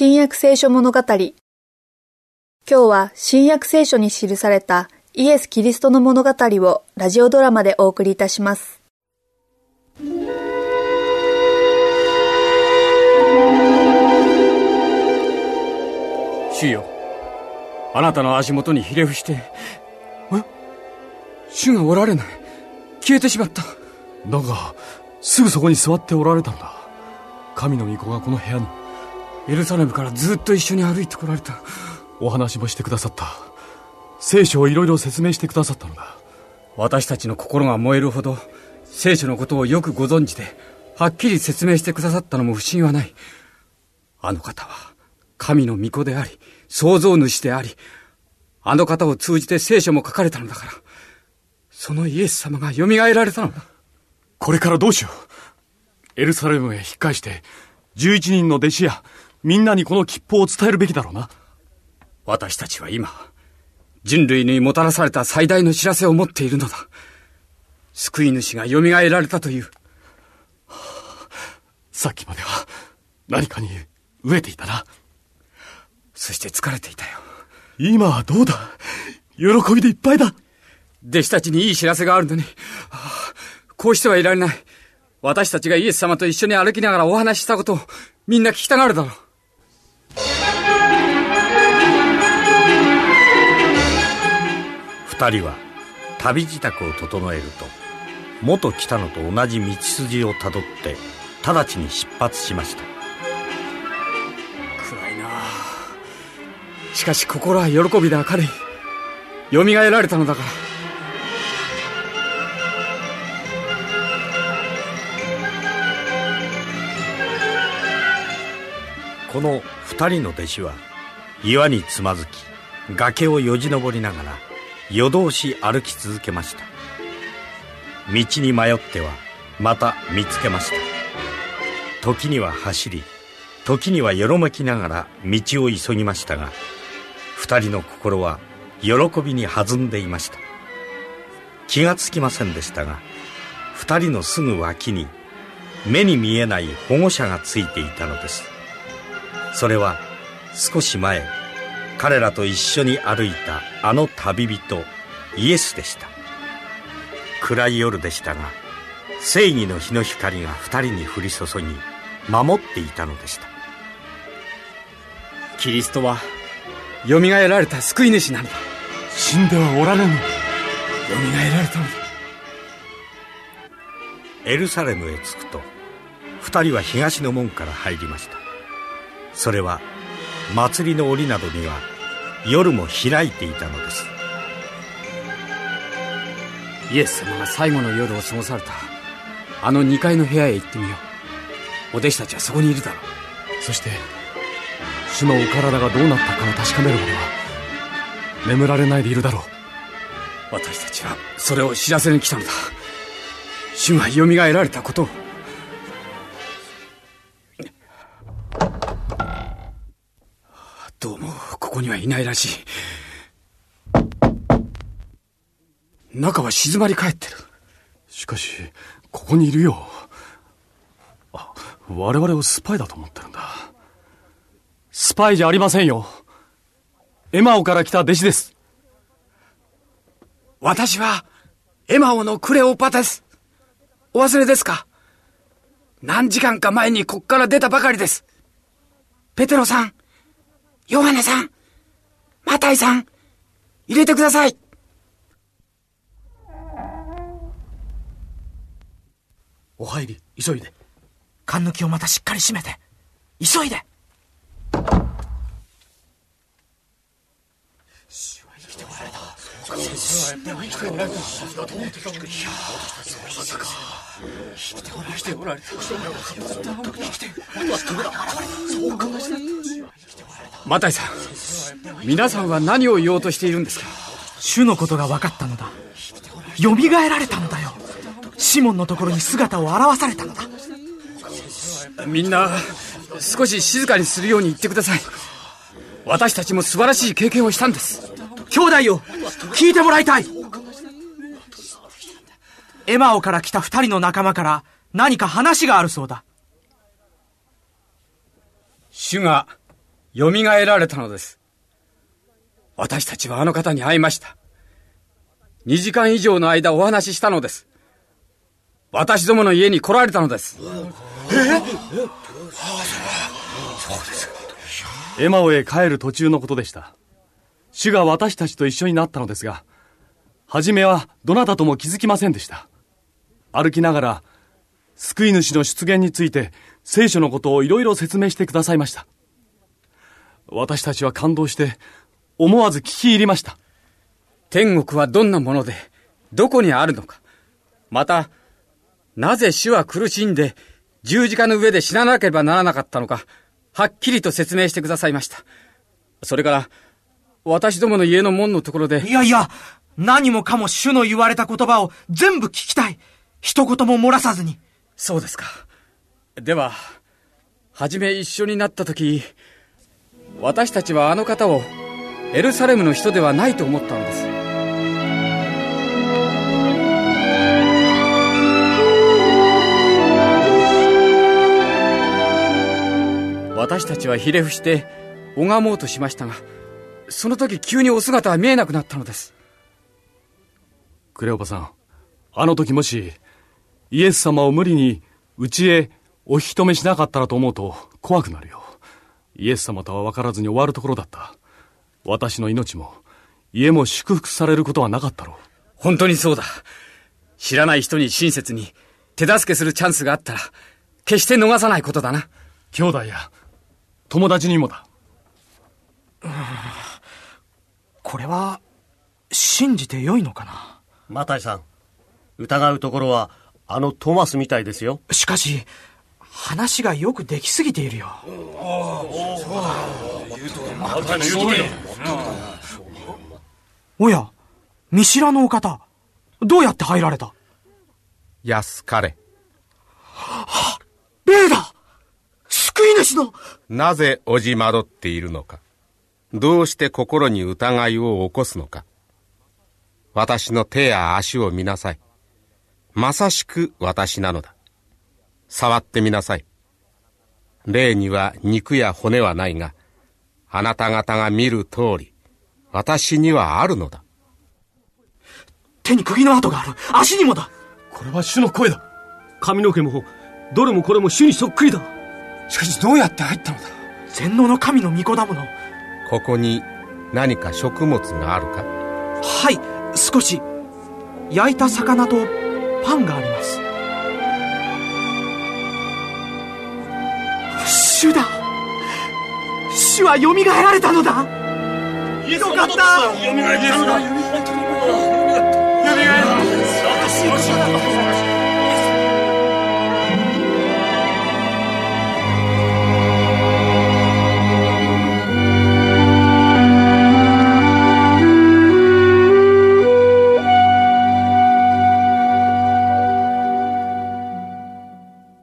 新約聖書物語。今日は新約聖書に記されたイエス・キリストの物語をラジオドラマでお送りいたします。主よ、あなたの足元にひれ伏して、え主がおられない。消えてしまった。だが、すぐそこに座っておられたんだ。神の御子がこの部屋に。エルサレムからずっと一緒に歩いてこられた。お話もしてくださった。聖書をいろいろ説明してくださったのだ。私たちの心が燃えるほど、聖書のことをよくご存知で、はっきり説明してくださったのも不審はない。あの方は、神の御子であり、創造主であり、あの方を通じて聖書も書かれたのだから、そのイエス様が蘇られたのだ。これからどうしよう。エルサレムへ引っ返して、11人の弟子や、みんなにこの吉報を伝えるべきだろうな。私たちは今、人類にもたらされた最大の知らせを持っているのだ。救い主が蘇られたという。さっきまでは、何かに飢えていたな。そして疲れていたよ。今はどうだ喜びでいっぱいだ弟子たちにいい知らせがあるのに、こうしてはいられない。私たちがイエス様と一緒に歩きながらお話ししたことをみんな聞きたがるだろう。二人は旅支度を整えると元来たのと同じ道筋をたどって直ちに出発しました。暗いなしかし心は喜びで明るい。蘇られたのだから。この二人の弟子は岩につまずき崖をよじ登りながら夜通し歩き続けました。道に迷ってはまた見つけました。時には走り時にはよろめきながら道を急ぎましたが二人の心は喜びに弾んでいました。気がつきませんでしたが二人のすぐ脇に目に見えない保護者がついていたのです。それは少し前彼らと一緒に歩いたあの旅人イエスでした。暗い夜でしたが正義の日の光が二人に降り注ぎ守っていたのでした。キリストはよみがえられた救い主なのだ。死んではおられぬ。よみがえられたのだ。エルサレムへ着くと二人は東の門から入りました。それは祭りの折などには夜も開いていたのです。イエス様が最後の夜を過ごされた。あの2階の部屋へ行ってみよう。お弟子たちはそこにいるだろう。そして主のお体がどうなったかを確かめるまでは眠られないでいるだろう。私たちはそれを知らせに来たのだ。主がよみがえられたことを。にはいないらしい。中は静まり返ってる。しかしここにいるよ。あ我々をスパイだと思ってるんだ。スパイじゃありませんよ。エマオから来た弟子です。私はエマオのクレオパです。お忘れですか？何時間か前にこっから出たばかりです。ペテロさん、ヨハネさん、マタイさん、入れてください。お入り、急いで。缶抜きをまたしっかり閉めて。急いで。先生は生きておられた。いや、まさか。生きておられた。生きておられた。生きて、そうかもしれない。マタイさん、皆さんは何を言おうとしているんですか？主のことが分かったのだ。蘇られたのだよ。シモンのところに姿を現されたのだ。みんな、少し静かにするように言ってください。私たちも素晴らしい経験をしたんです。兄弟よ聞いてもらいたいエマオから来た二人の仲間から何か話があるそうだ。主が蘇られたのです。私たちはあの方に会いました。2時間以上の間お話ししたのです。私どもの家に来られたのです。えそうですエマオへ帰る途中のことでした。主が私たちと一緒になったのですが、初めはどなたとも気づきませんでした。歩きながら、救い主の出現について聖書のことをいろいろ説明してくださいました。私たちは感動して、思わず聞き入りました。天国はどんなもので、どこにあるのか。また、なぜ主は苦しんで十字架の上で死ななければならなかったのか、はっきりと説明してくださいました。それから、私どもの家の門のところで。いやいや、何もかも主の言われた言葉を全部聞きたい。一言も漏らさずに。そうですか。では、はじめ一緒になった時、私たちはあの方をエルサレムの人ではないと思ったのです。私たちはひれ伏して拝もうとしましたが、その時急にお姿は見えなくなったのです。クレオパさん、あの時もし、イエス様を無理に家へお引き止めしなかったらと思うと怖くなるよ。イエス様とは分からずに終わるところだった。私の命も、家も祝福されることはなかったろう。本当にそうだ。知らない人に親切に手助けするチャンスがあったら、決して逃さないことだな。兄弟や、友達にもだ。これは、信じてよいのかな？マタイさん、疑うところは、あのトマスみたいですよ。しかし、話がよくできすぎているよ。おや、見知らぬお方、どうやって入られた？安かれ。は霊だ救い主のなぜおじまどっているのか。どうして心に疑いを起こすのか。私の手や足を見なさい。まさしく私なのだ。触ってみなさい。霊には肉や骨はないが、あなた方が見る通り、私にはあるのだ。手に釘の跡がある。足にもだ。これは主の声だ。髪の毛も、どれもこれも主にそっくりだ。しかしどうやって入ったのだ全能の神の御子だもの。ここに何か食物があるか？はい、少し。焼いた魚とパンがあります。主だ主はよみがえられたのだ。よかった。よみがえよみがえった。